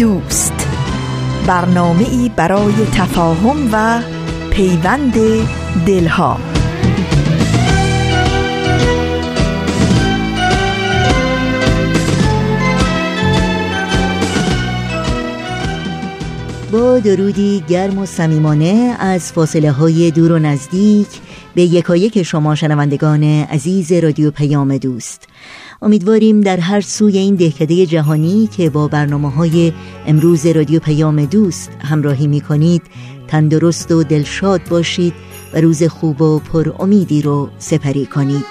دوست. برنامه ای برای تفاهم و پیوند دلها. با درودی گرم و صمیمانه از فاصله های دور و نزدیک به یکایک شما شنوندگان عزیز رادیو پیام دوست. امیدواریم در هر سوی این دهکده جهانی که با برنامه های امروز رادیو پیام دوست همراهی می کنید تندرست و دلشاد باشید و روز خوب و پر امیدی رو سپری کنید.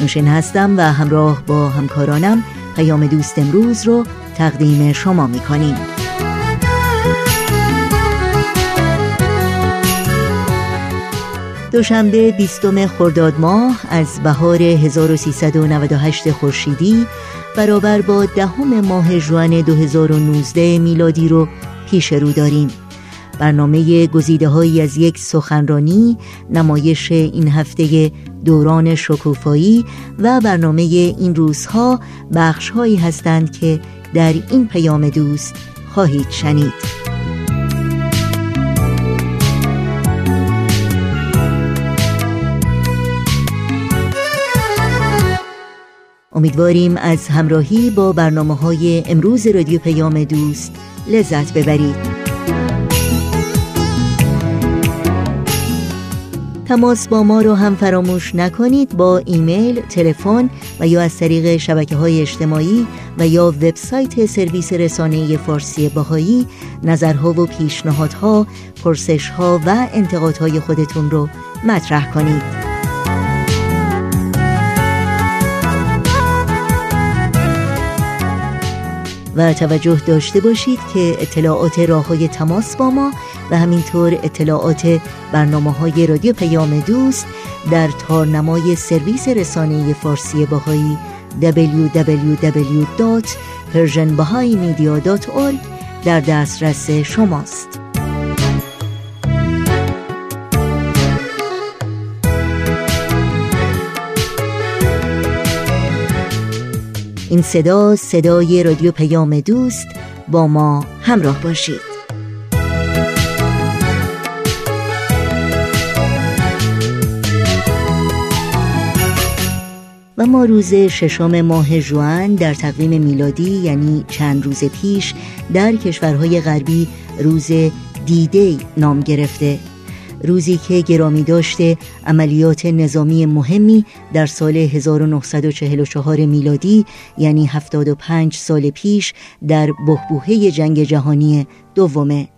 نوشین هستم و همراه با همکارانم پیام دوست امروز رو تقدیم شما می کنیم دوشنبه بیستم خرداد ماه از بهار 1398 خورشیدی برابر با دهم ماه ژوئن 2019 میلادی رو پیش رو داریم. برنامه گزیده هایی از یک سخنرانی نمایش این هفته دوران شکوفایی و برنامه این روزها بخش هایی هستند که در این پیام دوست خواهید شنید. امیدواریم از همراهی با برنامه های امروز رادیو پیام دوست لذت ببرید تماس با ما رو هم فراموش نکنید با ایمیل، تلفن و یا از طریق شبکه های اجتماعی و یا وبسایت سرویس رسانه فارسی باهایی نظرها و پیشنهادها، پرسشها و انتقادهای خودتون رو مطرح کنید. و توجه داشته باشید که اطلاعات راه های تماس با ما و همینطور اطلاعات برنامه های رادیو پیام دوست در تارنمای سرویس رسانه فارسی باهایی www.persianbahaimedia.org در دسترس شماست. این صدا صدای رادیو پیام دوست با ما همراه باشید. و ما روز ششم ماه جوان در تقویم میلادی یعنی چند روز پیش در کشورهای غربی روز دیدی نام گرفته. روزی که گرامی داشته عملیات نظامی مهمی در سال 1944 میلادی یعنی 75 سال پیش در بحبوحه جنگ جهانی دومه.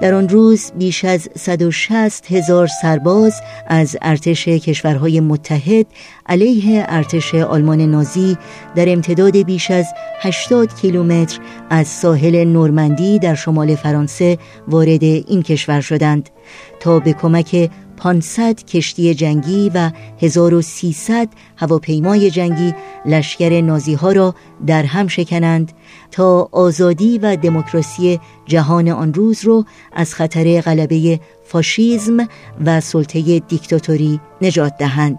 در آن روز بیش از 160 هزار سرباز از ارتش کشورهای متحد علیه ارتش آلمان نازی در امتداد بیش از 80 کیلومتر از ساحل نورمندی در شمال فرانسه وارد این کشور شدند تا به کمک 500 کشتی جنگی و 1300 هواپیمای جنگی لشکر نازی ها را در هم شکنند تا آزادی و دموکراسی جهان آن روز رو از خطر غلبه فاشیزم و سلطه دیکتاتوری نجات دهند.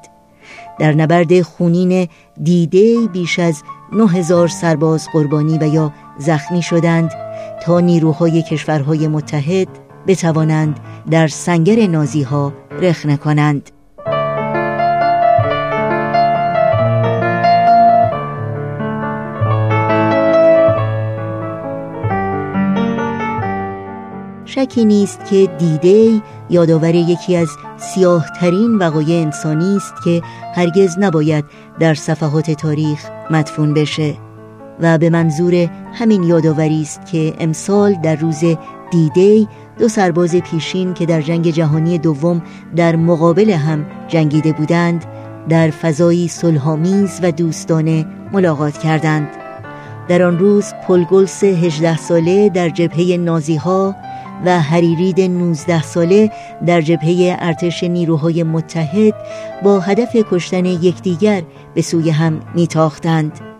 در نبرد خونین دیده بیش از 9000 سرباز قربانی و یا زخمی شدند تا نیروهای کشورهای متحد بتوانند در سنگر نازی ها رخنه کنند شکی نیست که دیده یادآور یکی از سیاهترین وقایع انسانی است که هرگز نباید در صفحات تاریخ مدفون بشه و به منظور همین یادآوری است که امسال در روز دیدی دو سرباز پیشین که در جنگ جهانی دوم در مقابل هم جنگیده بودند در فضایی صلحآمیز و دوستانه ملاقات کردند. در آن روز پلگلس 18 ساله در جبهه نازی ها و حریرید 19 ساله در جبهه ارتش نیروهای متحد با هدف کشتن یکدیگر به سوی هم میتاختند.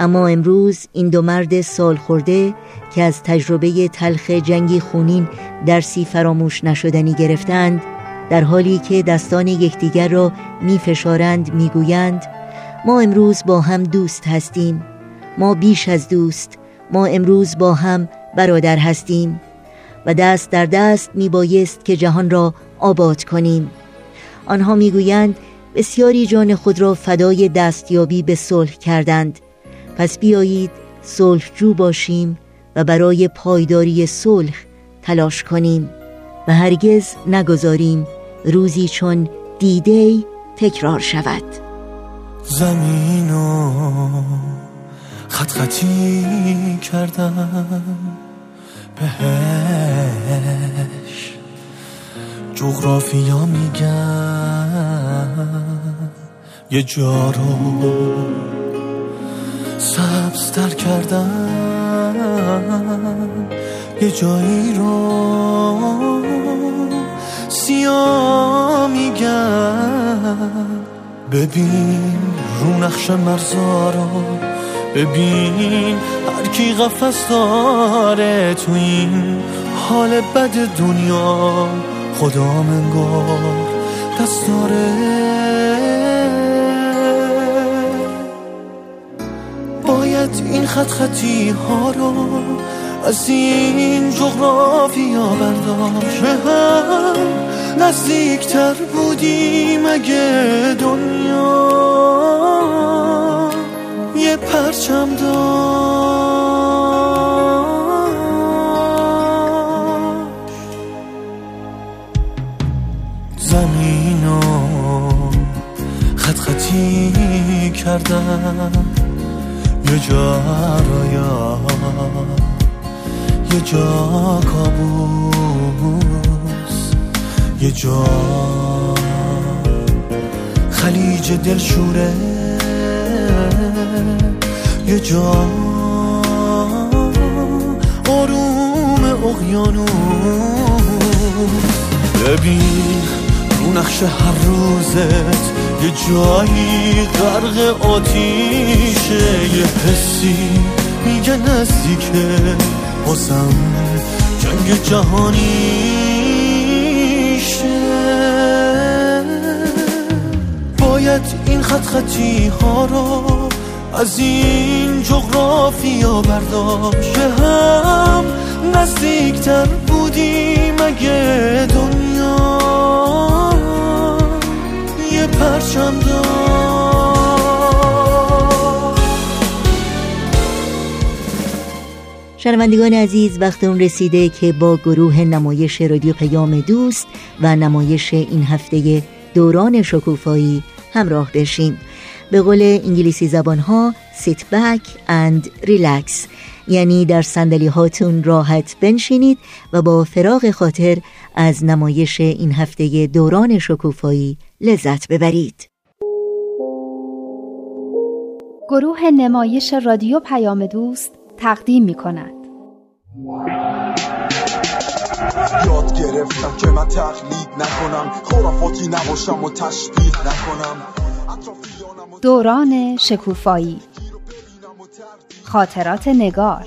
اما امروز این دو مرد سال خورده که از تجربه تلخ جنگی خونین درسی فراموش نشدنی گرفتند در حالی که دستان یکدیگر را میفشارند می‌گویند ما امروز با هم دوست هستیم. ما بیش از دوست ما امروز با هم برادر هستیم. و دست در دست می بایست که جهان را آباد کنیم. آنها می‌گویند بسیاری جان خود را فدای دستیابی به صلح کردند. پس بیایید صلحجو باشیم و برای پایداری صلح تلاش کنیم و هرگز نگذاریم روزی چون دیده تکرار شود. زمین و خط خطی کردم. بهش جغرافیا میگن یه جا رو سبزتر کردم یه جایی رو سیاه میگن ببین رو نقش مرزا ببین هر کی قفص داره تو این حال بد دنیا. خدا منگار دست داره این خط خطی ها رو از این جغرافیا برداشت. به هم نزدیکتر بودیم اگه دنیا یه پرچم زمین و خط خطی کردم یه جا رویا یه جا کابوس. یه جا. خلیج دلشوره. یه جا. آروم اقیانوس. ببین رو نقش هر روزت. یه جایی غرق آتیشه یه حسی میگه نزدیکه. بازم جنگ جهانیشه باید این خط خطی ها رو از این جغرافیا برداشت. هم نزدیکتر بودیم اگه دنیا پرچم شنوندگان عزیز وقت اون رسیده که با گروه نمایش رادیو پیام دوست و نمایش این هفته دوران شکوفایی همراه بشیم. به قول انگلیسی زبان ها sit back and relax. یعنی در سندلی هاتون راحت بنشینید و با فراغ خاطر از نمایش این هفته دوران شکوفایی لذت ببرید. گروه نمایش رادیو پیام دوست تقدیم می کند. یاد گرفتم که من تقلید نکنم خرافاتی نباشم و تشبیه نکنم. دوران شکوفایی. خاطرات نگار.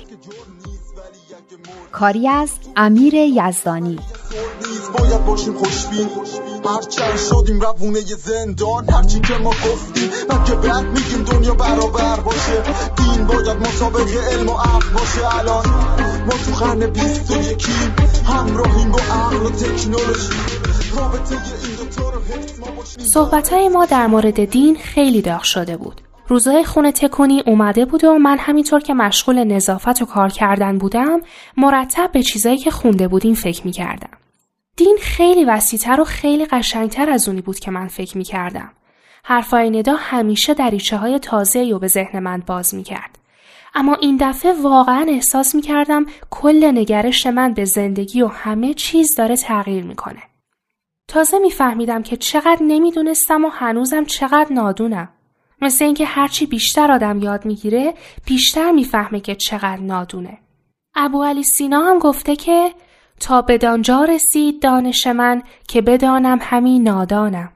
کاری از امیر یزدانی. باید باشیم خوشبین. هرچند شدیم روونه زندان. هرچی که ما گفتیم که بعد میگیم دنیا برابر باشه. دین باید مسابقه علم و عقل باشه. الان ما تو قرن بیست و یکیم همراهیم با عقل و تکنولوژی. رابطه این دوتا رو حفظ ما باشیم. صحبت های ما در مورد دین خیلی داغ شده بود. روزای خونه تکونی اومده بود و من همینطور که مشغول نظافت و کار کردن بودم مرتب به چیزایی که خونده بودیم فکر می کردم. دین خیلی وسیعتر و خیلی قشنگتر از اونی بود که من فکر می کردم. حرفای ندا همیشه دریچه های تازه و به ذهن من باز می کرد. اما این دفعه واقعا احساس می کردم کل نگرش من به زندگی و همه چیز داره تغییر می‌کنه. تازه میفهمیدم که چقدر نمی‌دونستم و هنوزم چقدر نادونم. مثل اینکه هرچی بیشتر آدم یاد می‌گیره بیشتر می‌فهمه که چقدر نادونه. ابو علی سینا هم گفته که تا بدانجا رسید دانش من که بدانم همین نادانم.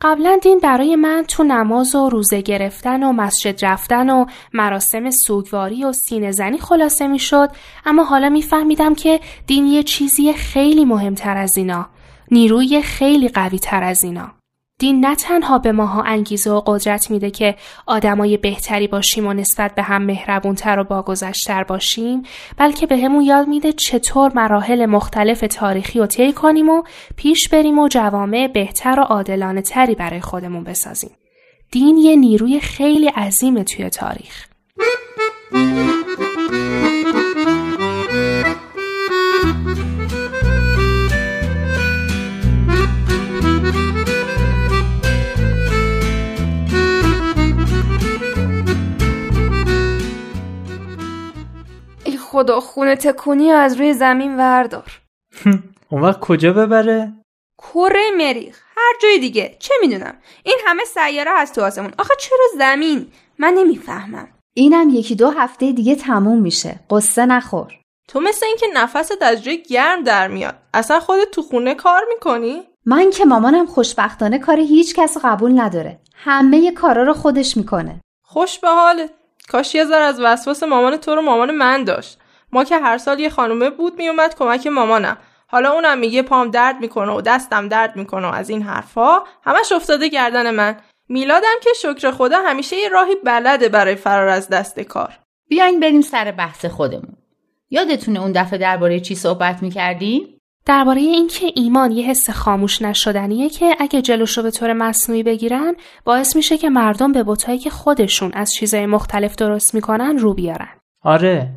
قبلا دین برای من تو نماز و روزه گرفتن و مسجد رفتن و مراسم سوگواری و سینه زنی خلاصه می شد اما حالا میفهمیدم که دین یه چیزی خیلی مهمتر از اینا نیروی خیلی قوی تر از اینا دین نه تنها به ماها انگیزه و قدرت میده که آدمای بهتری باشیم و نسبت به هم مهربونتر و باگذشتر باشیم بلکه به همون یاد میده چطور مراحل مختلف تاریخی رو طی کنیم و پیش بریم و جوامع بهتر و عادلانه تری برای خودمون بسازیم. دین یه نیروی خیلی عظیمه توی تاریخ. خدا خونه تکونی از روی زمین وردار. اون وقت کجا ببره؟ کره مریخ. هر جای دیگه. چه می‌دونم؟ این همه سیاره هست تو آسمون. آخه چرا زمین؟ من نمی‌فهمم. اینم یکی دو هفته دیگه تموم میشه. قصه نخور. تو مثل اینکه نفست از جای گرم در میاد. اصلا خودت تو خونه کار می‌کنی؟ من که مامانم خوشبختانه کار هیچ کس قبول نداره. همه کارا رو خودش می‌کنه. خوش به حالت. کاش یه ذره از وسواس مامان تو رو مامان من داشت. ما که هر سال یه خانومه بود میومد کمک مامانم. حالا اونم میگه پام درد می‌کنه و دستم درد می‌کنه و از این حرفا همش افتاده گردن من. میلادم که شکر خدا همیشه یه راهی بلده برای فرار از دست کار. بیاین بریم سر بحث خودمون. یادتونه اون دفعه درباره چی صحبت می‌کردیم؟ درباره اینکه ایمان یه حس خاموش نشدنیه که اگه جلوشو به طور مصنوعی بگیرن باعث میشه که مردم به بوتایی که خودشون از چیزای مختلف درست می‌کنن رو بیارن. آره.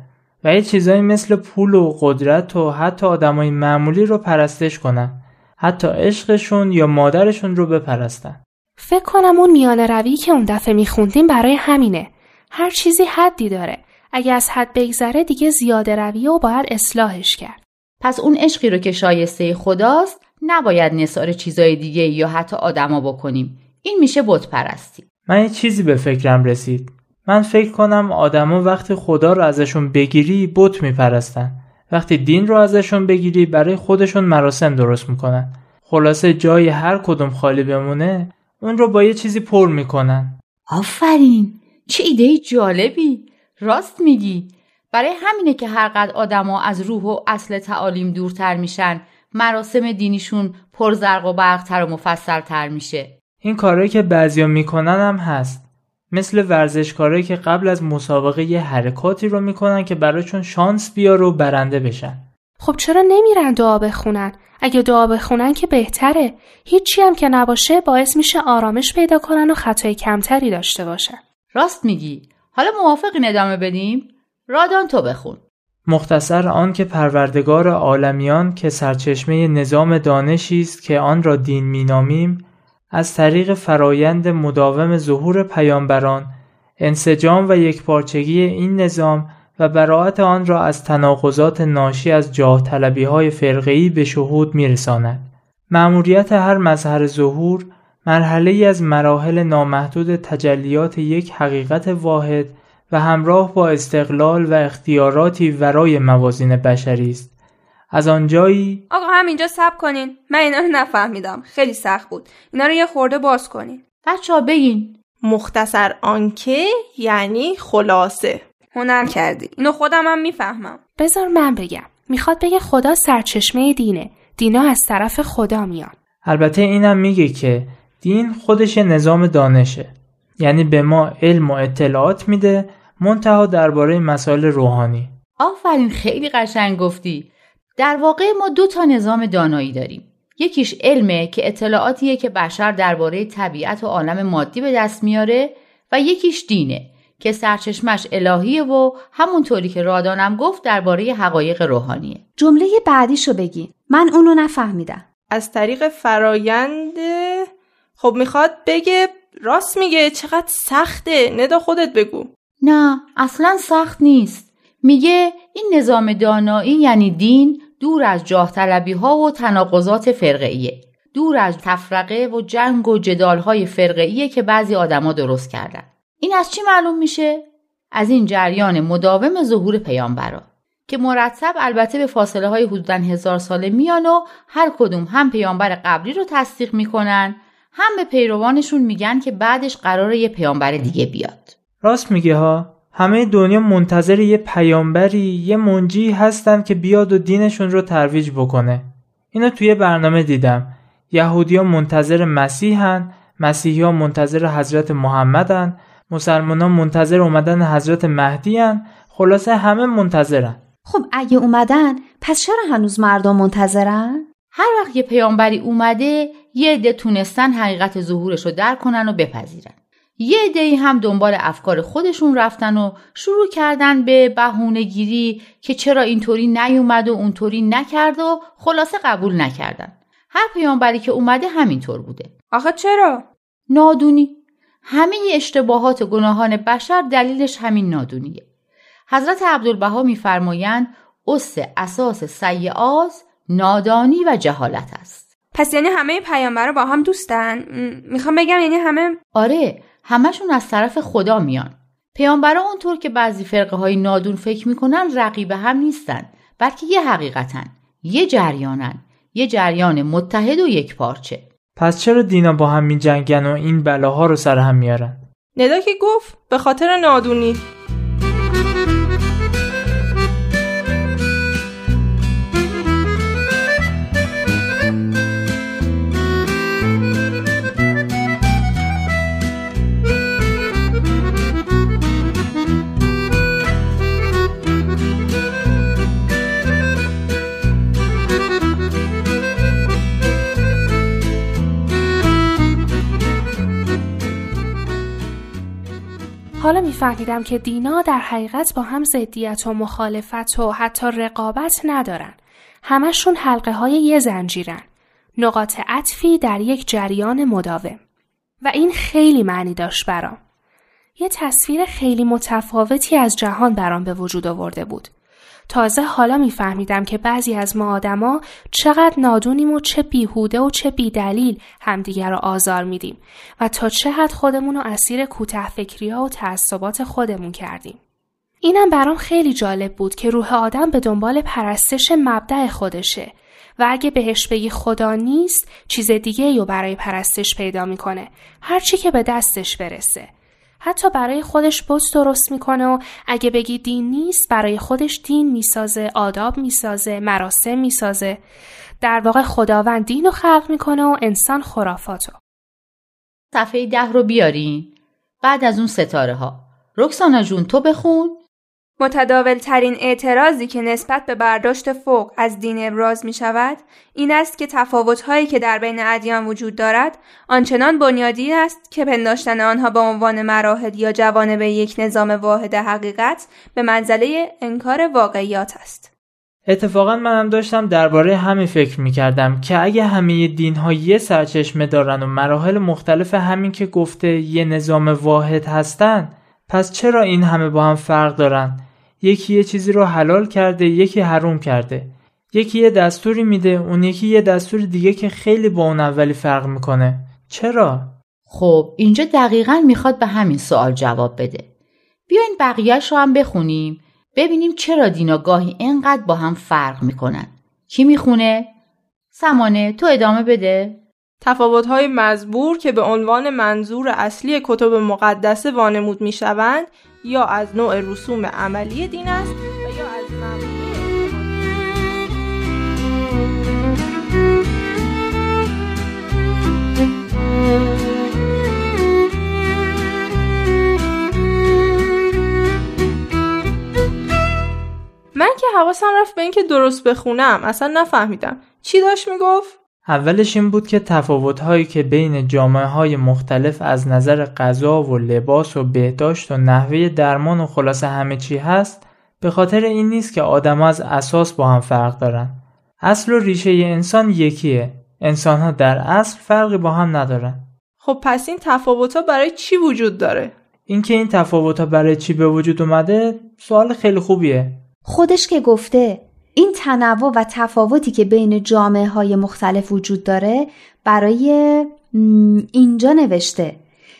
و یه چیزایی مثل پول و قدرت و حتی آدمای معمولی رو پرستش کنن. حتی عشقشون یا مادرشون رو بپرستن. فکر کنم اون میانه روی که اون دفعه میخوندیم برای همینه. هر چیزی حدی داره. اگه از حد بگذره دیگه زیاده رویه و باید اصلاحش کرد. پس اون عشقی رو که شایسته خداست نباید نثار چیزای دیگه یا حتی آدما بکنیم. این میشه بت پرستی. من یه چیزی به فکرم رسید. من فکر کنم آدما وقتی خدا رو ازشون بگیری بت میپرستن. وقتی دین رو ازشون بگیری برای خودشون مراسم درست می‌کنن. خلاصه جای هر کدوم خالی بمونه اون رو با یه چیزی پر می‌کنن. آفرین! چه ایده جالبی! راست میگی! برای همینه که هر قد آدما از روح و اصل تعالیم دورتر میشن مراسم دینیشون پرزرق و برقتر و مفصلتر میشه. این کارهایی که بعضیا می‌کنن هم هست. مثل ورزشکارایی که قبل از مسابقه یه حرکاتی رو می‌کنن که براشون شانس بیاره و برنده بشن. خب چرا نمیرن دعا بخونن؟ اگه دعا بخونن که بهتره. هیچی هم که نباشه باعث میشه آرامش پیدا کنن و خطای کمتری داشته باشن. راست میگی. حالا موافقی ندامه بدیم؟ رادان تو بخون. مختصر آن که پروردگار عالمیان که سرچشمه نظام دانشی است که آن را دین مینامیم از طریق فرایند مداوم ظهور پیامبران انسجام و یکپارچگی این نظام و براعت آن را از تناقضات ناشی از جاه طلبی های فرقهی به شهود میرساند. معموریت هر مظهر ظهور مرحله ای از مراحل نامحدود تجلیات یک حقیقت واحد و همراه با استقلال و اختیاراتی ورای موازین بشری است از آنجایی آقا همینجا سب کنین. من اینا رو نفهمیدم. خیلی سخت بود. اینا رو یه خورده باز کنین. بچه ها بگین. مختصر آنکه یعنی خلاصه. هنر کردی. اینو خودم هم می‌فهمم. بذار من بگم. می‌خواد بگه خدا سرچشمه دینه. دینا از طرف خدا میان. البته اینم میگه که دین خودش نظام دانشه. یعنی به ما علم و اطلاعات میده منتها درباره مسائل روحانی. آفرین خیلی قشنگ گفتی. در واقع ما دو تا نظام دانایی داریم. یکیش علمه که اطلاعاتیه که بشر درباره طبیعت و عالم مادی به دست میاره و یکیش دینه که سرچشمش الهیه و همونطوری که رادانم گفت درباره حقایق روحانیه. جمله بعدیشو بگی من اونو نفهمیدم. از طریق فرایند خب می‌خواد بگه راست میگه چقدر سخته. ندا خودت بگو. نه اصلا سخت نیست. میگه این نظام دانایی یعنی دین دور از جاه طلبی ها و تناقضات فرقعیه دور از تفرقه و جنگ و جدال های فرقعیه که بعضی آدما درست کردن. این از چی معلوم میشه؟ از این جریان مداوم ظهور پیامبرا که مرتب البته به فاصله های حدودا هزار ساله میان و هر کدوم هم پیامبر قبلی رو تصدیق می‌کنن هم به پیروانشون میگن که بعدش قرار یه پیامبر دیگه بیاد. راست میگه ها؟ همه دنیا منتظر یه پیامبری یه منجی هستن که بیاد و دینشون رو ترویج بکنه اینو توی برنامه دیدم یهودیا منتظر مسیحن مسیحی منتظر حضرت محمدن مسلمان منتظر اومدن حضرت مهدی هن. خلاصه همه منتظرن خب اگه اومدن پس چرا هنوز مردم منتظرن؟ هر وقت یه پیامبری اومده یه عده تونستن حقیقت ظهورش رو درک کنن و بپذیرن یه عده هم دنبال افکار خودشون رفتن و شروع کردن به بهونه گیری که چرا اینطوری نیومد و اونطوری نکرد و خلاصه قبول نکردن. هر پیامبری که اومده همینطور بوده. آخه چرا؟ نادونی. همه اشتباهات و گناهان بشر دلیلش همین نادونیه. حضرت عبدالبها میفرمایند اس اساس سیعات نادانی و جهالت است. پس یعنی همه پیامبرا با هم دوستن؟ می‌خوام بگم یعنی همه آره همشون از طرف خدا میان. پیامبرا اونطور که بعضی فرقه های نادون فکر می‌کنن رقیب هم نیستن بلکه یه حقیقتن یه جریانن یه جریان متحد و یک پارچه. پس چرا دینا با هم میجنگن و این بلاها رو سر هم میارن؟ ندا که گفت به خاطر نادونی. حالا میفهمیدم که دینا در حقیقت با هم ضدیت و مخالفت و حتی رقابت ندارن. همشون حلقه های یه زنجیرن. نقاط عطفی در یک جریان مداوم. و این خیلی معنی داشت برام. یه تصویر خیلی متفاوتی از جهان برام به وجود آورده بود. تازه حالا میفهمیدم که بعضی از ما آدما چقدر نادونیم و چه بیهوده و چه بیدلیل همدیگر رو آزار میدیم و تا چه حد خودمون رو اسیر کوته فکری ها و تعصبات خودمون کردیم. اینم برام خیلی جالب بود که روح آدم به دنبال پرستش مبدع خودشه و اگه بهش بگی خدا نیست چیز دیگه رو برای پرستش پیدا می‌کنه هرچی که به دستش برسه حتی برای خودش بز درست می‌کنه و اگه بگی دین نیست برای خودش دین می‌سازه آداب می‌سازه مراسم می‌سازه. در واقع خداوند دین رو خلق می‌کنه و انسان خرافاتو. صفحه ده رو بیارین. بعد از اون ستاره ها رکسانا جون تو بخون. متداول ترین اعتراضی که نسبت به برداشت فوق از دین ابراز می شود این است که تفاوت هایی که در بین ادیان وجود دارد آنچنان بنیادی است که پنداشتن آنها به عنوان مراحل یا جوانب یک نظام واحد حقیقت به منزله انکار واقعیات است. اتفاقا منم داشتم درباره همین فکر می کردم که اگه همه دین ها یه سرچشمه دارن و مراحل مختلف همین که گفته یه نظام واحد هستن پس چرا این همه با هم فرق دارن؟ یکی یه چیزی رو حلال کرده یکی حروم کرده. یکی یه دستوری میده اون یکی یه دستور دیگه که خیلی با اون اولی فرق می‌کنه. چرا؟ خب اینجا دقیقا می‌خواد به همین سوال جواب بده. بیاین بقیهش رو هم بخونیم. ببینیم چرا دینا گاهی اینقدر با هم فرق می‌کنن. کی می‌خونه؟ سمانه تو ادامه بده. تفاوت‌های مزبور که به عنوان منظور اصلی کتب مقدسه وانمود می‌شوند یا از نوع رسوم عملی دین است و یا از من که حواسم رفت به اینکه درست بخونم اصلا نفهمیدم. چی داشت می‌گفت؟ اولش این بود که تفاوت‌هایی که بین جامعه های مختلف از نظر غذا و لباس و بهداشت و نحوه درمان و خلاصه همه چی هست به خاطر این نیست که آدم از اساس با هم فرق دارن. اصل و ریشه انسان یکیه. انسان ها در اصل فرقی با هم ندارن. خب پس این تفاوت ها برای چی وجود داره؟ اینکه این تفاوت ها برای چی به وجود اومده سوال خیلی خوبیه خودش که گفته این تنوع و تفاوتی که بین جامعه های مختلف وجود داره برای اینجا نوشته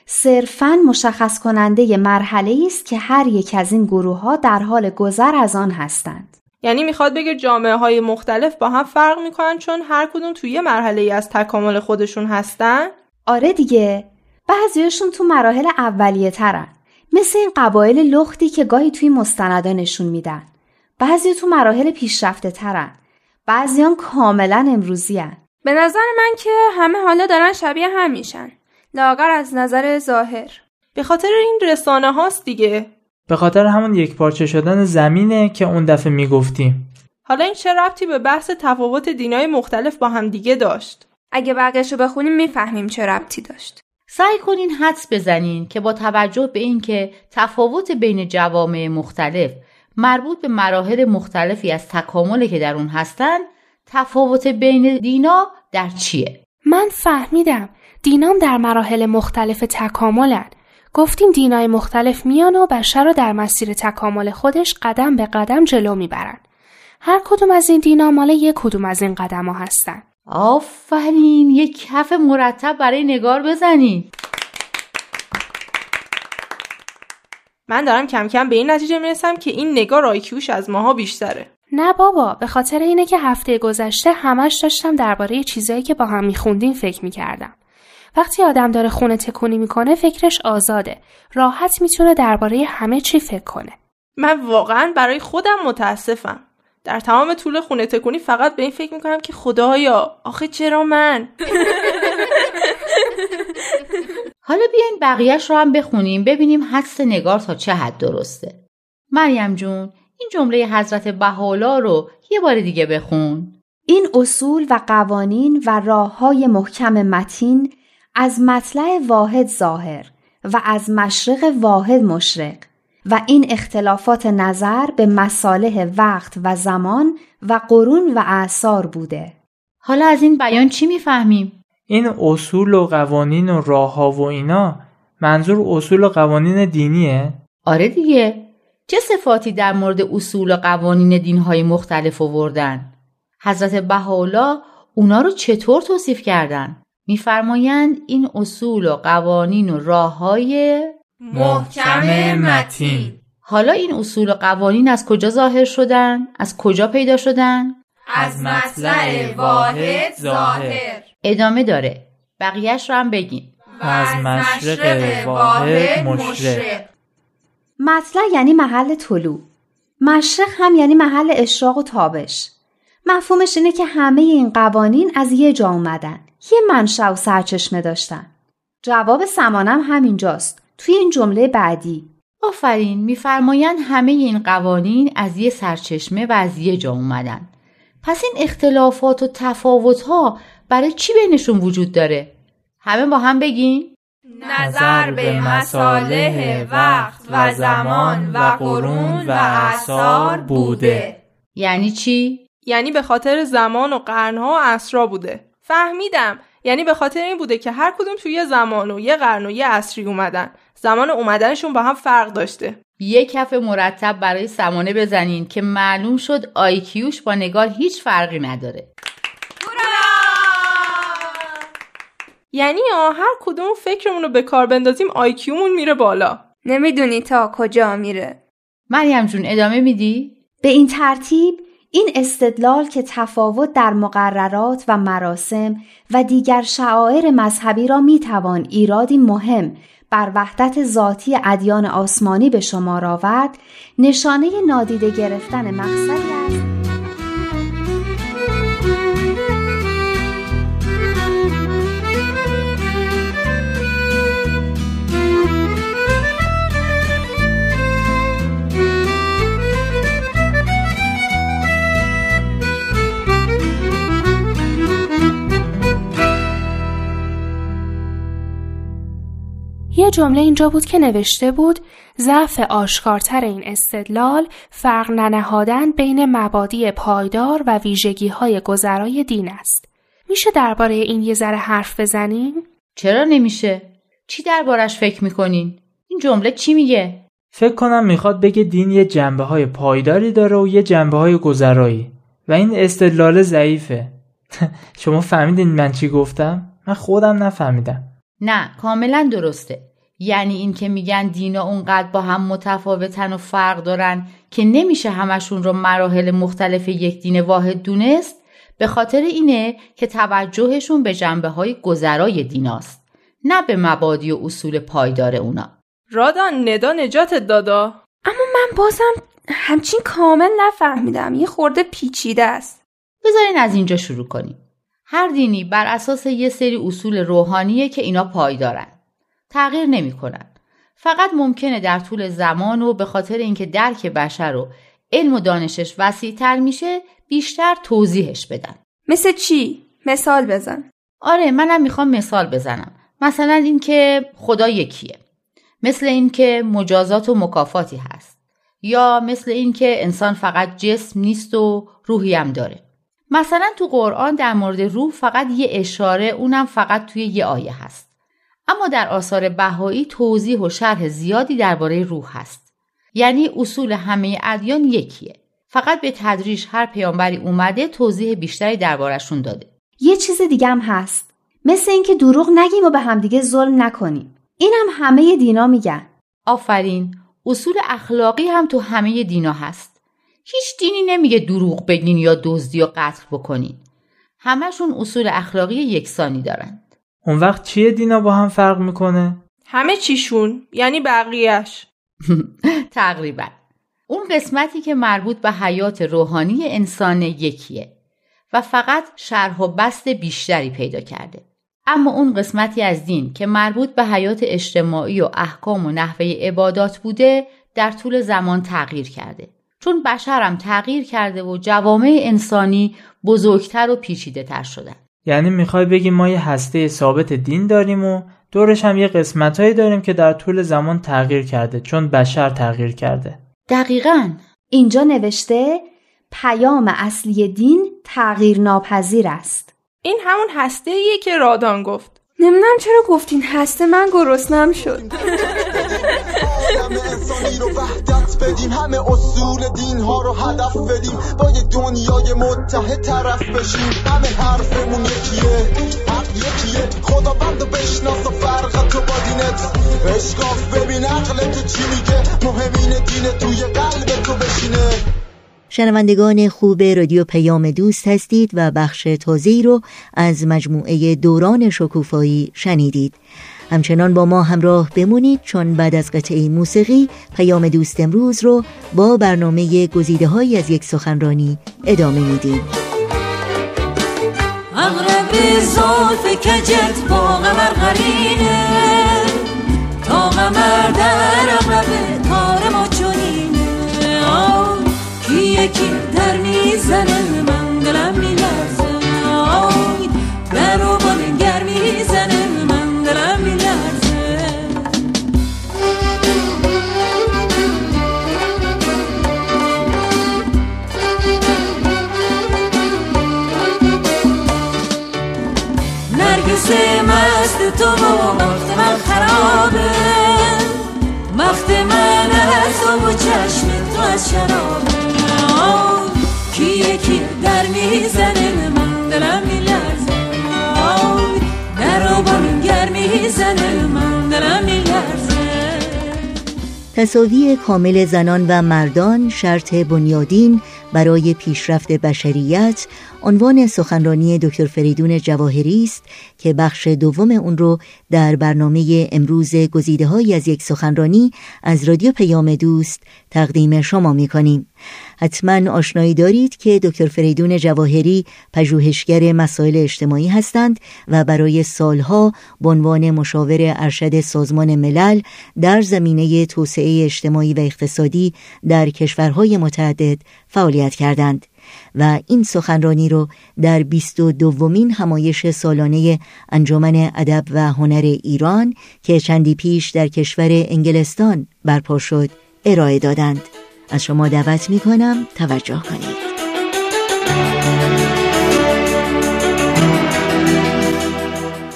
صرفا مشخص کننده مرحله است که هر یک از این گروه ها در حال گذر از آن هستند. یعنی می‌خواد بگه جامعه های مختلف با هم فرق می‌کنن چون هر کدوم توی یه مرحله ای از تکامل خودشون هستن؟ آره دیگه. بعضیاشون تو مراحل اولیه ترن. مثل این قبایل لختی که گاهی توی مستندا نشون میدن. بعضی تو مراحل پیشرفته ترن. بعضیان کاملا امروزی هن. به نظر من که همه حالا دارن شبیه هم میشن. لاغر از نظر ظاهر به خاطر این رسانه هاست دیگه به خاطر همون یک پارچه شدن زمینه که اون دفعه می‌گفتیم حالا این چه ربطی به بحث تفاوت دینای مختلف با هم دیگه داشت اگه بقیهشو بخونیم می‌فهمیم چه ربطی داشت سعی کنین حدس بزنین که با توجه به اینکه تفاوت بین جوامع مختلف مربوط به مراحل مختلفی از تکامل که در اون هستن تفاوت بین دینا در چیه من فهمیدم دینام در مراحل مختلف تکاملن. گفتیم دینای مختلف میان و بشر رو در مسیر تکامل خودش قدم به قدم جلو می‌برن. هر کدوم از این دینا مال یک کدوم از این قدم ها هستن. آفرین یک کف مرتب برای نگار بزنید. من دارم کم کم به این نتیجه می‌رسم که این نگار آیکیوش از ماها بیشتره. نه بابا به خاطر اینه که هفته گذشته همش داشتم درباره چیزایی که با هم میخوندیم فکر می‌کردم. وقتی آدم داره خونه تکونی می‌کنه فکرش آزاده راحت می‌تونه درباره همه چی فکر کنه من واقعا برای خودم متاسفم در تمام طول خونه تکونی فقط به این فکر می‌کنم که خدایا آخه چرا من حالا بیاین بقیهش رو هم بخونیم ببینیم حدس نگار تا چه حد درسته. مریم جون این جمله حضرت بحالا رو یه بار دیگه بخون. این اصول و قوانین و راه های محکم متین از مطلع واحد ظاهر و از مشرق واحد مشرق و این اختلافات نظر به مصالح وقت و زمان و قرون و اعثار بوده. حالا از این بیان چی می‌فهمیم؟ این اصول و قوانین و راه ها و اینا منظور اصول و قوانین دینیه؟ آره دیگه چه صفاتی در مورد اصول و قوانین دینهای مختلف آوردن؟ حضرت بهاءالله اونا رو چطور توصیف کردن؟ میفرمایند این اصول و قوانین و راه های محکم متین حالا این اصول و قوانین از کجا ظاهر شدن؟ از کجا پیدا شدن؟ از مطلع واحد ظاهر ادامه داره. بقیهش رو هم بگین و از مشرق واحد مشرق. مطلع یعنی محل طلوع. مشرق هم یعنی محل اشراق و تابش. مفهومش اینه که همه این قوانین از یه جا اومدن. یه منشأ و سرچشمه داشتن. جواب سمانم همینجاست. توی این جمله بعدی. آفرین میفرمایند همه این قوانین از یه سرچشمه و از یه جا اومدن. پس این اختلافات و تفاوت ها برای چی بینشون وجود داره؟ همه با هم بگین. نظر به مصالح وقت و زمان و قرون و اعثار بوده. یعنی چی؟ یعنی به خاطر زمان و قرنها و عصرا بوده. فهمیدم. یعنی به خاطر این بوده که هر کدوم توی یه زمان و یه قرن و یه عصری اومدن. زمان اومدنشون با هم فرق داشته. یه کف مرتب برای سمانه بزنین که معلوم شد آیکیوش با نگار هیچ فرقی نداره. یعنی هر کدوم فکرمون رو به کار بندازیم آیکیومون میره بالا نمی‌دونی تا کجا میره مریم جون ادامه میدی؟ به این ترتیب این استدلال که تفاوت در مقررات و مراسم و دیگر شعائر مذهبی را می‌توان ایرادی مهم بر وحدت ذاتی ادیان آسمانی به شما آورد نشانه نادیده گرفتن مقصدی است یه جمله اینجا بود که نوشته بود ضعف آشکارتر این استدلال فرق ننهادن بین مبادی پایدار و ویژگی های گذرای دین است. میشه درباره این یه ذره حرف بزنیم؟ چرا نمیشه؟ چی دربارش فکر می‌کنین؟ این جمله چی میگه؟ فکر کنم می‌خواد بگه دین یه جنبه های پایداری داره و یه جنبه های گذرایی و این استدلال ضعیفه شما فهمیدین من چی گفتم؟ من خودم نفهمیدم نه کاملا درسته یعنی این که میگن دینا اونقدر با هم متفاوتن و فرق دارن که نمیشه همشون رو مراحل مختلف یک دین واحد دونست به خاطر اینه که توجهشون به جنبه های گذرای دیناست نه به مبادی و اصول پایدار اونا. رادان ندا نجاتت دادا. اما من بازم همچین کامل نفهمیدم. یه خورده پیچیده است. بذارین از اینجا شروع کنیم. هر دینی بر اساس یه سری اصول روحانیه که اینا پایدارن. تغییر نمی‌کنن فقط ممکنه در طول زمان و به خاطر اینکه درک بشر و علم و دانشش وسیعتر میشه بیشتر توضیحش بدن. مثل چی؟ مثال بزن. آره منم می‌خوام مثال بزنم. مثلا اینکه خدا یکیه. مثل اینکه مجازات و مکافاتی هست. یا مثل اینکه انسان فقط جسم نیست و روحی هم داره. مثلا تو قرآن در مورد روح فقط یه اشاره اونم فقط توی یه آیه هست. اما در آثار بهایی توضیح و شرح زیادی درباره روح هست. یعنی اصول همه ادیان یکیه. فقط به تدریج هر پیامبری اومده توضیح بیشتری دربارشون داده. یه چیز دیگه هم هست. مثل اینکه دروغ نگیم و به همدیگه ظلم نکنیم. اینم همه دینا میگن. آفرین. اصول اخلاقی هم تو همه دینا هست. هیچ دینی نمیگه دروغ بگین یا دزدی یا قتل بکنین. همشون اصول اخلاقی یکسانی دارند اون وقت چیه دینا با هم فرق می‌کنه؟ همه چیشون یعنی بقیهش تقریبا. اون قسمتی که مربوط به حیات روحانی انسان یکیه و فقط شرح و بست بیشتری پیدا کرده. اما اون قسمتی از دین که مربوط به حیات اجتماعی و احکام و نحوه عبادات بوده در طول زمان تغییر کرده. چون بشرم تغییر کرده و جوامع انسانی بزرگتر و پیچیده تر شدن. یعنی می‌خوای بگی ما یه هسته ثابت دین داریم و دورش هم یه قسمتهایی داریم که در طول زمان تغییر کرده چون بشر تغییر کرده. دقیقا. اینجا نوشته پیام اصلی دین تغییر ناپذیر است. این همون هسته ایه که رادان گفت. نمی‌دونم چرا گفتین هسته من گرسنم شد. وحدت بدیم. همه اصول دین ها رو هدف بدیم. با یک دنیای متحد طرف بشیم. همه حرفمون یکیه. حق یکیه. خدا بند بشناس و فرق تو با دینت اشکاف ببین عقلت چی میگه. مهمین دین توی قلب تو بشینه. شنوندگان خوب رادیو پیام دوست هستید و بخش تازه‌ای رو از مجموعه دوران شکوفایی شنیدید. همچنان با ما همراه بمونید چون بعد از قطعه موسیقی پیام دوست امروز رو با برنامه گزیده های از یک سخنرانی ادامه میدیم. اغرب زلف کجت با غمر قرینه تا غمر در اغرب کار ما چونینه آه کی تو وقت من خرابه. وقت من از تو و چشم تو از شرابه. آی کی در می‌زنه من دلم میلرزه. در و گر می‌زنه من دلم میلرزه. تصاوی کامل زنان و مردان شرط بنیادین برای پیشرفت بشریت عنوان سخنرانی دکتر فریدون جواهری است که بخش دوم اون رو در برنامه امروز گزیده های از یک سخنرانی از رادیو پیام دوست تقدیم شما می کنیم. حتما آشنایی دارید که دکتر فریدون جواهری پژوهشگر مسائل اجتماعی هستند و برای سالها به عنوان مشاور ارشد سازمان ملل در زمینه توسعه اجتماعی و اقتصادی در کشورهای متعدد فعالیت کردند. و این سخنرانی رو در بیست و دومین همایش سالانه انجمن ادب و هنر ایران که چندی پیش در کشور انگلستان برپا شد ارائه دادند از شما دعوت می کنم توجه کنید.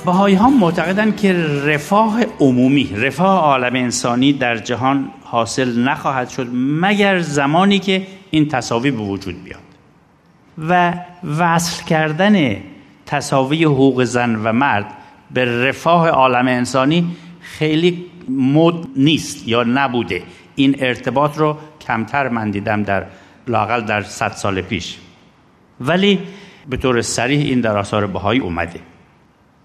بهایی ها معتقدند که رفاه عمومی رفاه عالم انسانی در جهان حاصل نخواهد شد مگر زمانی که این تصاوی به وجود بیاد. و وصل کردن تصاوی حقوق زن و مرد به رفاه عالم انسانی خیلی مد نیست یا نبوده. این ارتباط رو کمتر من دیدم در لاقل در صد سال پیش. ولی به طور سریح این در آثار بهایی اومده.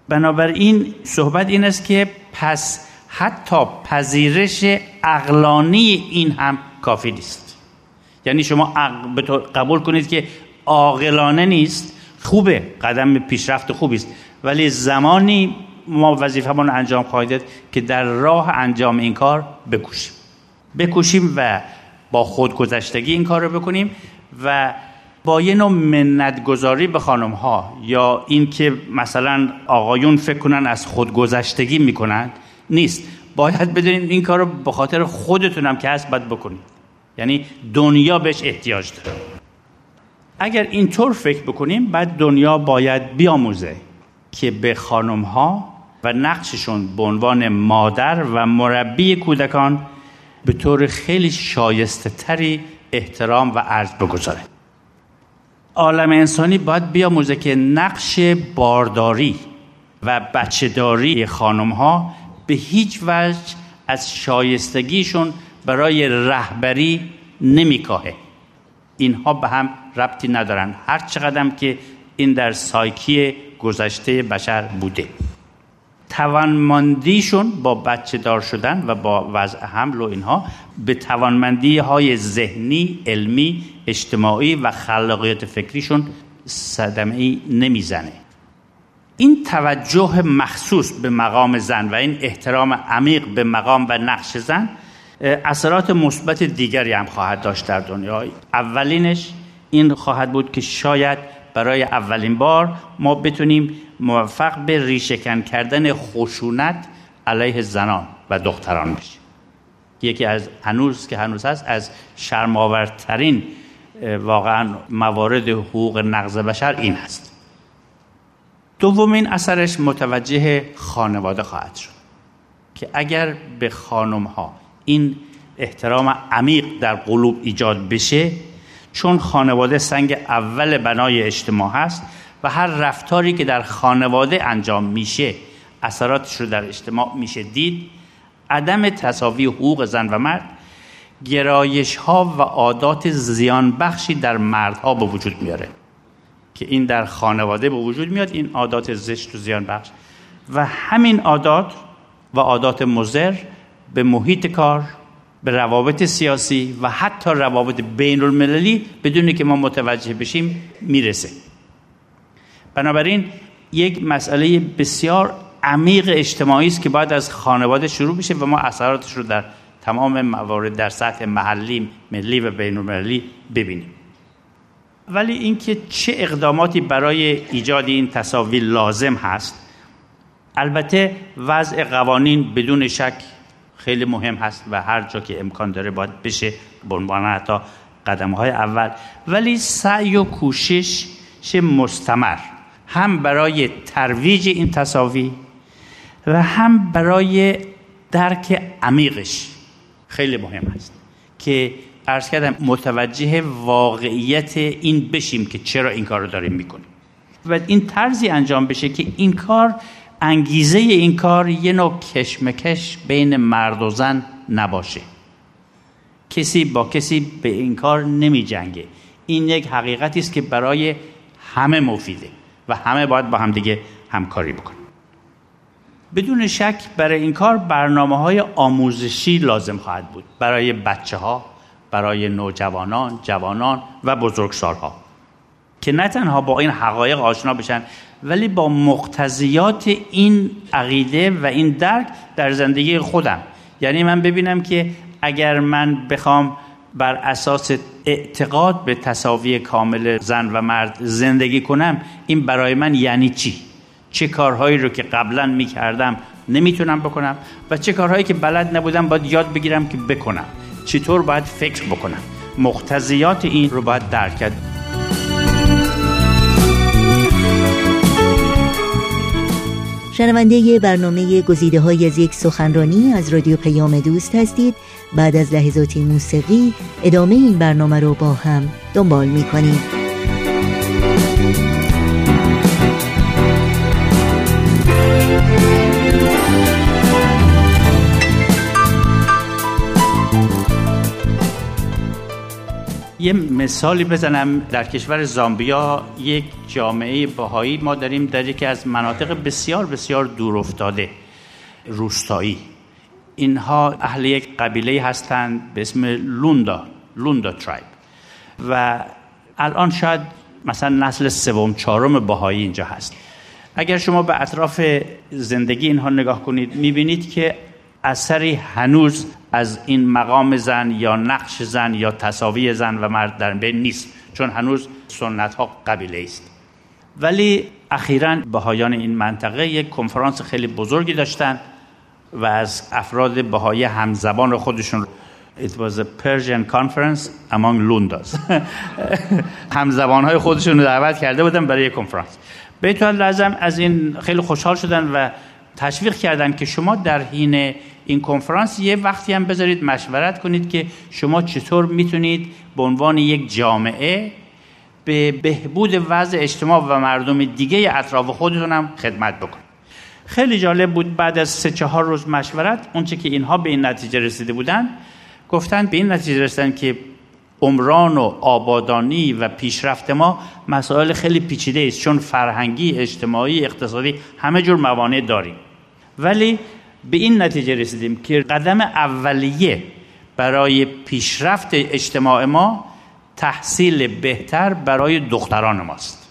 بنابراین صحبت این است که پس حتی پذیرش اقلانی این هم کافی نیست. یعنی شما قبول کنید که عاقلانه نیست خوبه قدم پیشرفت خوبی است. ولی زمانی ما وظیفه‌مون انجام خواهید که در راه انجام این کار بکوشیم. بکوشیم و با خودگذشتگی این کار رو بکنیم و با یه نوع منتگذاری به خانم ها یا اینکه مثلا آقایون فکر کنن از خودگذشتگی می‌کنن نیست. باید بدونید این کار رو به خاطر خودتونم که هست باید بکنید. یعنی دنیا بهش احتیاج داره. اگر اینطور فکر بکنیم بعد دنیا باید بیاموزه که به خانم ها و نقششون به عنوان مادر و مربی کودکان به طور خیلی شایسته تری احترام و ارز بگذاره. عالم انسانی باید بیاموزه که نقش بارداری و بچهداری خانم ها به هیچ وجه از شایستگیشون برای رهبری نمیکاهه. اینها به هم ربطی ندارن. هر چقدر که این در سایکی گذشته بشر بوده. توانمندیشون با بچه دار شدن و با وضع حمل و اینها به توانمندی های ذهنی، علمی، اجتماعی و خلاقیت فکریشون صدمه نمی‌زنه. این توجه مخصوص به مقام زن و این احترام عمیق به مقام و نقش زن اثرات مثبت دیگری هم خواهد داشت در دنیا اولینش این خواهد بود که شاید برای اولین بار ما بتونیم موفق به ریشهکن کردن خشونت علیه زنان و دختران بشیم یکی از هنوز که هنوز هست از شرماورترین واقعا موارد حقوق نقض بشر این هست. دومین اثرش متوجه خانواده خواهد شد که اگر به خانم ها این احترام عمیق در قلوب ایجاد بشه چون خانواده سنگ اول بنای اجتماع هست و هر رفتاری که در خانواده انجام میشه اثراتش رو در اجتماع میشه دید. عدم تصاوی حقوق زن و مرد گرایش ها و عادات زیان بخشی در مردها به وجود میاره که این در خانواده به وجود میاد این عادات زشت و زیان بخش و همین عادات و عادات مزر به محیط کار به روابط سیاسی و حتی روابط بین المللی بدون که ما متوجه بشیم می‌رسه. بنابراین یک مسئله بسیار عمیق اجتماعی است که باید از خانواده شروع بشه و ما اثراتش رو در تمام موارد در سطح محلی، ملی و بین المللی ببینیم. ولی اینکه چه اقداماتی برای ایجاد این تصاویر لازم هست البته وضع قوانین بدون شک خیلی مهم هست و هر جا که امکان داره باید بشه به عنوان حتی قدم های اول. ولی سعی و کوشش مستمر. هم برای ترویج این تصاوی و هم برای درک عمیقش خیلی مهم است که ارز کردم متوجه واقعیت این بشیم که چرا این کار رو داریم می‌کنیم. و این طرزی انجام بشه که این کار انگیزه این کار یه نوع کشمکش بین مرد و زن نباشه. کسی با کسی به این کار نمی جنگه این یک حقیقتی است که برای همه مفیده. و همه باید با هم دیگه همکاری بکنن بدون شک برای این کار برنامه های آموزشی لازم خواهد بود. برای بچه ها برای نوجوانان جوانان و بزرگسالها. که نه تنها با این حقایق آشنا بشن ولی با مقتضیات این عقیده و این درک در زندگی خودم. یعنی من ببینم که اگر من بخوام بر اساس اعتقاد به تصاوی کامل زن و مرد زندگی کنم این برای من یعنی چی؟ چه کارهایی رو که قبلا می‌کردم نمی‌تونم بکنم و چه کارهایی که بلد نبودم باید یاد بگیرم که بکنم؟ چطور باید فکر بکنم؟ مقتضیات این رو باید درک کرد. شنونده برنامه گزیده های از یک سخنرانی از رادیو پیام دوست هستید. بعد از لحظاتی موسیقی ادامه این برنامه رو با هم دنبال می کنید یه مثالی بزنم. در کشور زامبیا یک جامعه باهایی ما داریم در یکی از مناطق بسیار بسیار دور افتاده روستایی. اینها اهل یک قبیله هستند به اسم لوندا لوندا ترایب و الان شاید مثلا نسل سوم چهارم باهایی اینجا هست. اگر شما به اطراف زندگی اینها نگاه کنید می‌بینید که اثری هنوز از این مقام زن یا نقش زن یا تصاوی زن و مرد در بین نیست چون هنوز سنت ها قبیله است. ولی اخیرا بهایان این منطقه یک کنفرانس خیلی بزرگی داشتن و از افراد بهایی همزبان خودشون It was a Persian conference among Lundas همزبان های خودشون رو دعوت کرده بودن برای یک کنفرانس. بیتوال لازم از این خیلی خوشحال شدن و تشویق کردن که شما در حین این کنفرانس یه وقتی هم بذارید مشورت کنید که شما چطور می‌تونید به عنوان یک جامعه به بهبود وضع اجتماع و مردم دیگه اطراف خودتون هم خدمت بکنید. خیلی جالب بود بعد از سه چهار روز مشورت اونچه که اینها به این نتیجه رسیده بودن گفتن به این نتیجه رسیدن که عمران و آبادانی و پیشرفت ما مسائل خیلی پیچیده است چون فرهنگی اجتماعی اقتصادی همه جور موانع داریم. ولی به این نتیجه رسیدیم که قدم اولیه برای پیشرفت اجتماع ما تحصیل بهتر برای دختران ماست.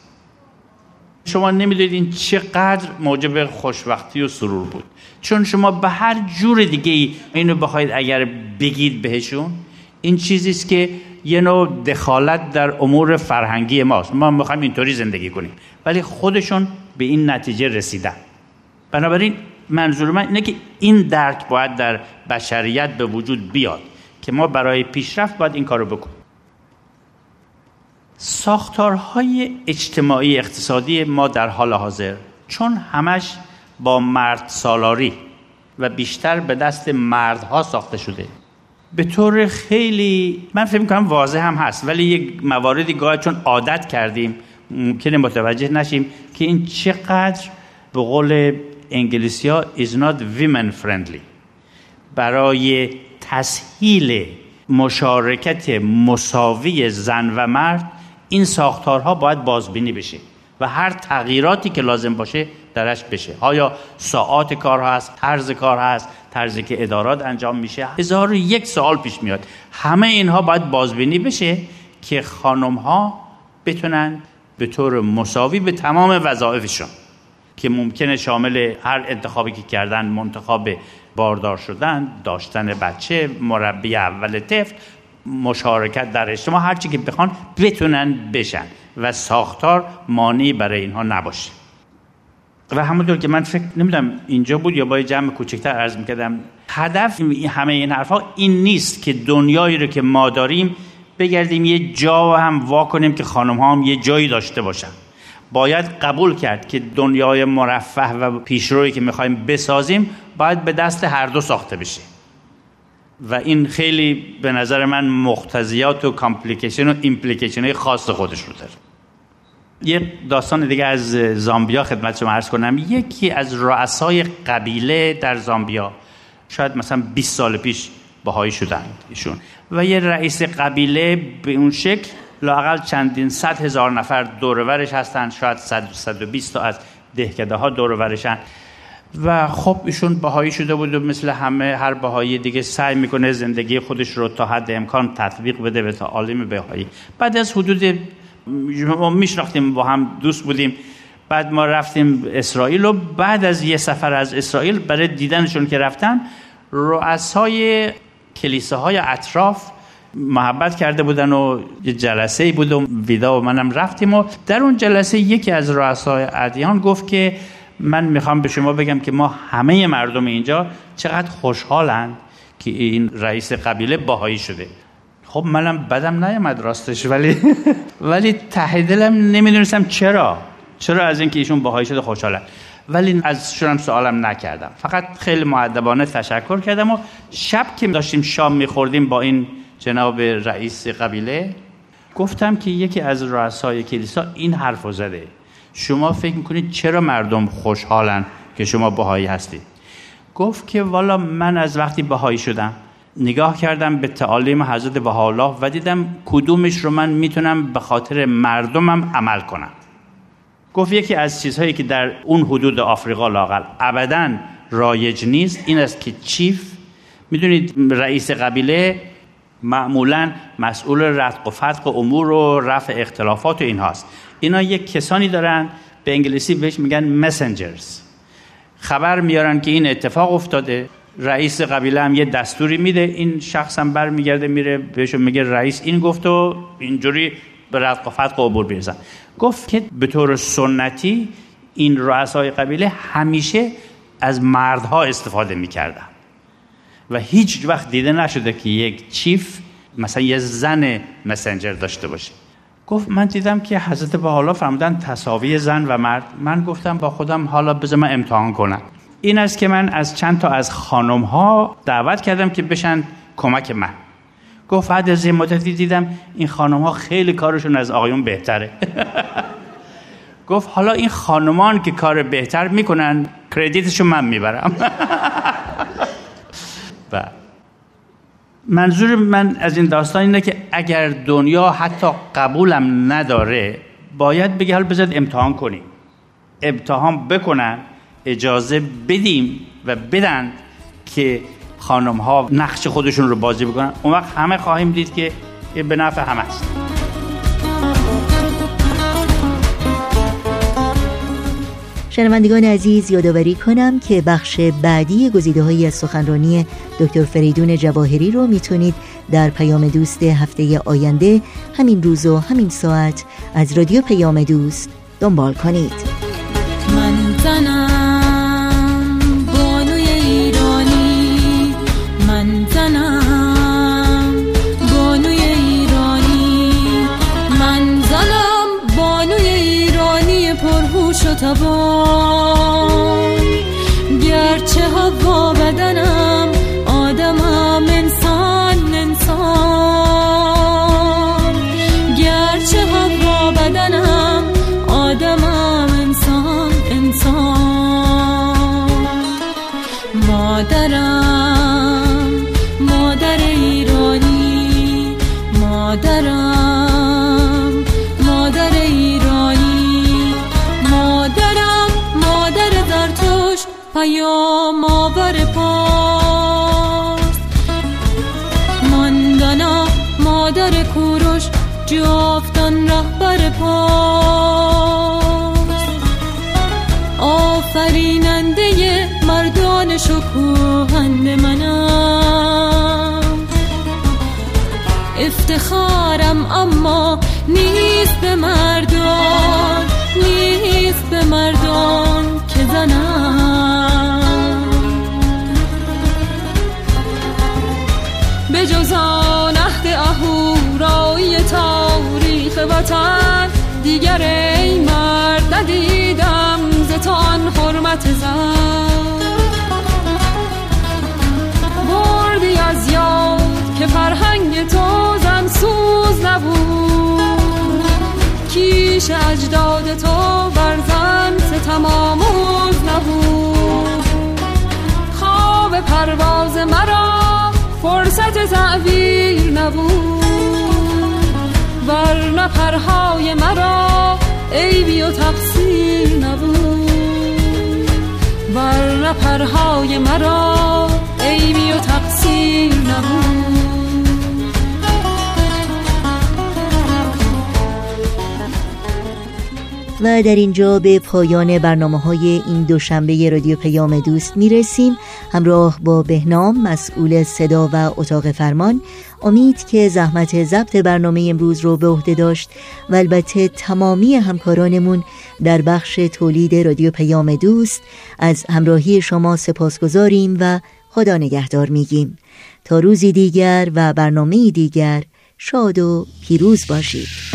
شما نمی‌دونید چقدر موجب خوشبختی و سرور بود. چون شما به هر جور دیگه اینو بخواید اگر بگید بهشون این چیزی است که یه نوع دخالت در امور فرهنگی ماست. ما می‌خوایم اینطوری زندگی کنیم. ولی خودشون به این نتیجه رسیدن. بنابراین منظور من اینه که این درک باید در بشریت به وجود بیاد که ما برای پیشرفت باید این کارو بکنیم. ساختارهای اجتماعی اقتصادی ما در حال حاضر چون همش با مرد سالاری و بیشتر به دست مردها ساخته شده. به طور خیلی من فکر می‌کنم واضح هم هست ولی یک مواردی گاهی چون عادت کردیم ممکنه متوجه نشیم که این چقدر به قول انگلیسی ها is not women friendly. برای تسهیل مشارکت مساوی زن و مرد این ساختارها باید بازبینی بشه و هر تغییراتی که لازم باشه درش بشه. آیا ساعات کار هست طرز کار هست طرزی که ادارات انجام میشه؟ هزار و یک سوال پیش میاد. همه اینها باید بازبینی بشه که خانم ها بتونن به طور مساوی به تمام وظایفشون که ممکنه شامل هر انتخابی که کردن منتخب باردار شدن داشتن بچه مربی اول طفل مشارکت در اجتماع هرچی که بخوان بتونن بشن و ساختار مانعی برای اینها نباشه. و همونطور که من فکر نمی‌دونم اینجا بود یا با جمع کوچکتر عرض می‌کردم هدف همه این حرفها این نیست که دنیایی رو که ما داریم بگردیم یه جا هم وا کنیم که خانم ها هم یه جایی داشته باشن. باید قبول کرد که دنیای مرفه و پیشرویی که می‌خوایم بسازیم باید به دست هر دو ساخته بشه. و این خیلی به نظر من مقتضیات و complication و implication خاص خودش رو داره. یه داستان دیگه از زامبیا خدمت شما عرض کنم. یکی از رؤسای قبیله در زامبیا. شاید مثلا 20 سال پیش بهایی شدن ایشون. و یه رئیس قبیله به اون شکل لاقل چندین صد هزار نفر دورورش هستن. شاید صد صد و بیست تا از دهکده ها دورورشن. و خب ایشون بهایی شده بود و مثل همه هر بهایی دیگه سعی می‌کنه زندگی خودش رو تا حد امکان تطبیق بده به تا عالم بهایی. بعد از حدود ما میشناختیم با هم دوست بودیم. بعد ما رفتیم اسرائیل و بعد از یه سفر از اسرائیل برای دیدنشون که رفتن رؤسای کلیساهای اطراف محبت کرده بودن و یه جلسه ای بود و ویدا و منم رفتیم و در اون جلسه یکی از رؤسای ادیان گفت که من می‌خوام به شما بگم که ما همه مردم اینجا چقدر خوشحالند که این رئیس قبیله باهایی شده. خب منم بدم نیامد راستش ولی ولی ته دلم نمی‌دونستم چرا. چرا از اینکه ایشون باهایی شده خوشحالم ولی از شونم سوالم نکردم. فقط خیلی معدبانه تشکر کردم و شب که داشتیم شام میخوردیم با این جناب رئیس قبیله گفتم که یکی از رؤسای کلیسا این حرف زده. شما فکر می‌کنید چرا مردم خوشحالن که شما بهایی هستید؟ گفت که والا من از وقتی بهایی شدم نگاه کردم به تعالیم حضرت بهاءالله و دیدم کدومش رو من می‌تونم به خاطر مردمم عمل کنم. گفت یکی از چیزهایی که در اون حدود آفریقا لاقل ابدا رایج نیست این است که چیف می‌دونید رئیس قبیله معمولا مسئول رتق و فتق امور و رفع اختلافات و این هاست اینا یک کسانی دارن به انگلیسی بهش میگن مسنجرز خبر میارن که این اتفاق افتاده رئیس قبیله هم یه دستوری میده این شخص هم بر میگرده میره بهشون میگه رئیس این گفت و اینجوری به و عبور بیرزن گفت که به طور سنتی این رؤسای قبیله همیشه از مردها استفاده می‌کردن. و هیچ وقت دیده نشده که یک چیف مثلا یه زن مسنجر داشته باشه. گفت من دیدم که حضرت با حالا فرمودن تصاوی زن و مرد. من گفتم با خودم حالا بذار من امتحان کنم. این است که من از چند تا از خانم ها دعوت کردم که بشن کمک من. گفت بعد از این مدتی دیدم این خانم ها خیلی کارشون از آقایون بهتره. گفت حالا این خانمان که کار بهتر می‌کنن کردیتشو من می‌برم. و منظور من از این داستان اینه که اگر دنیا حتی قبولم نداره باید بگه حالا بذارید امتحان کنیم. امتحان بکنن اجازه بدیم و بدن که خانم ها نقش خودشون رو بازی بکنن. اون وقت همه خواهیم دید که به نفع همه است. شنوندگان عزیز یادآوری کنم که بخش بعدی گزیده های از سخنرانی دکتر فریدون جواهری رو می‌تونید در پیام دوست هفته آینده همین روز و همین ساعت از رادیو پیام دوست دنبال کنید. تبان گرچه هوا بدنم افتخارم اما نیست به مردان نیست به مردان که زنم. به جز آن عهد اهورای تاریخ وطن دیگر کیش اجداد تو بر زن ستم آموز نبود. خواب پرواز مرا فرصت تعبیر نبود. ورنه پرهای مرا عیبی و تقصیر نبود. ورنه پرهای مرا عیبی و تقصیر نبود. و در اینجا به پایان برنامه های این دوشنبه رادیو پیام دوست می رسیم همراه با بهنام مسئول صدا و اتاق فرمان. امید که زحمت ضبط برنامه امروز رو به عهده داشت و البته تمامی همکارانمون در بخش تولید رادیو پیام دوست از همراهی شما سپاسگزاریم و خدا نگهدار میگیم. تا روزی دیگر و برنامه دیگر شاد و پیروز باشید.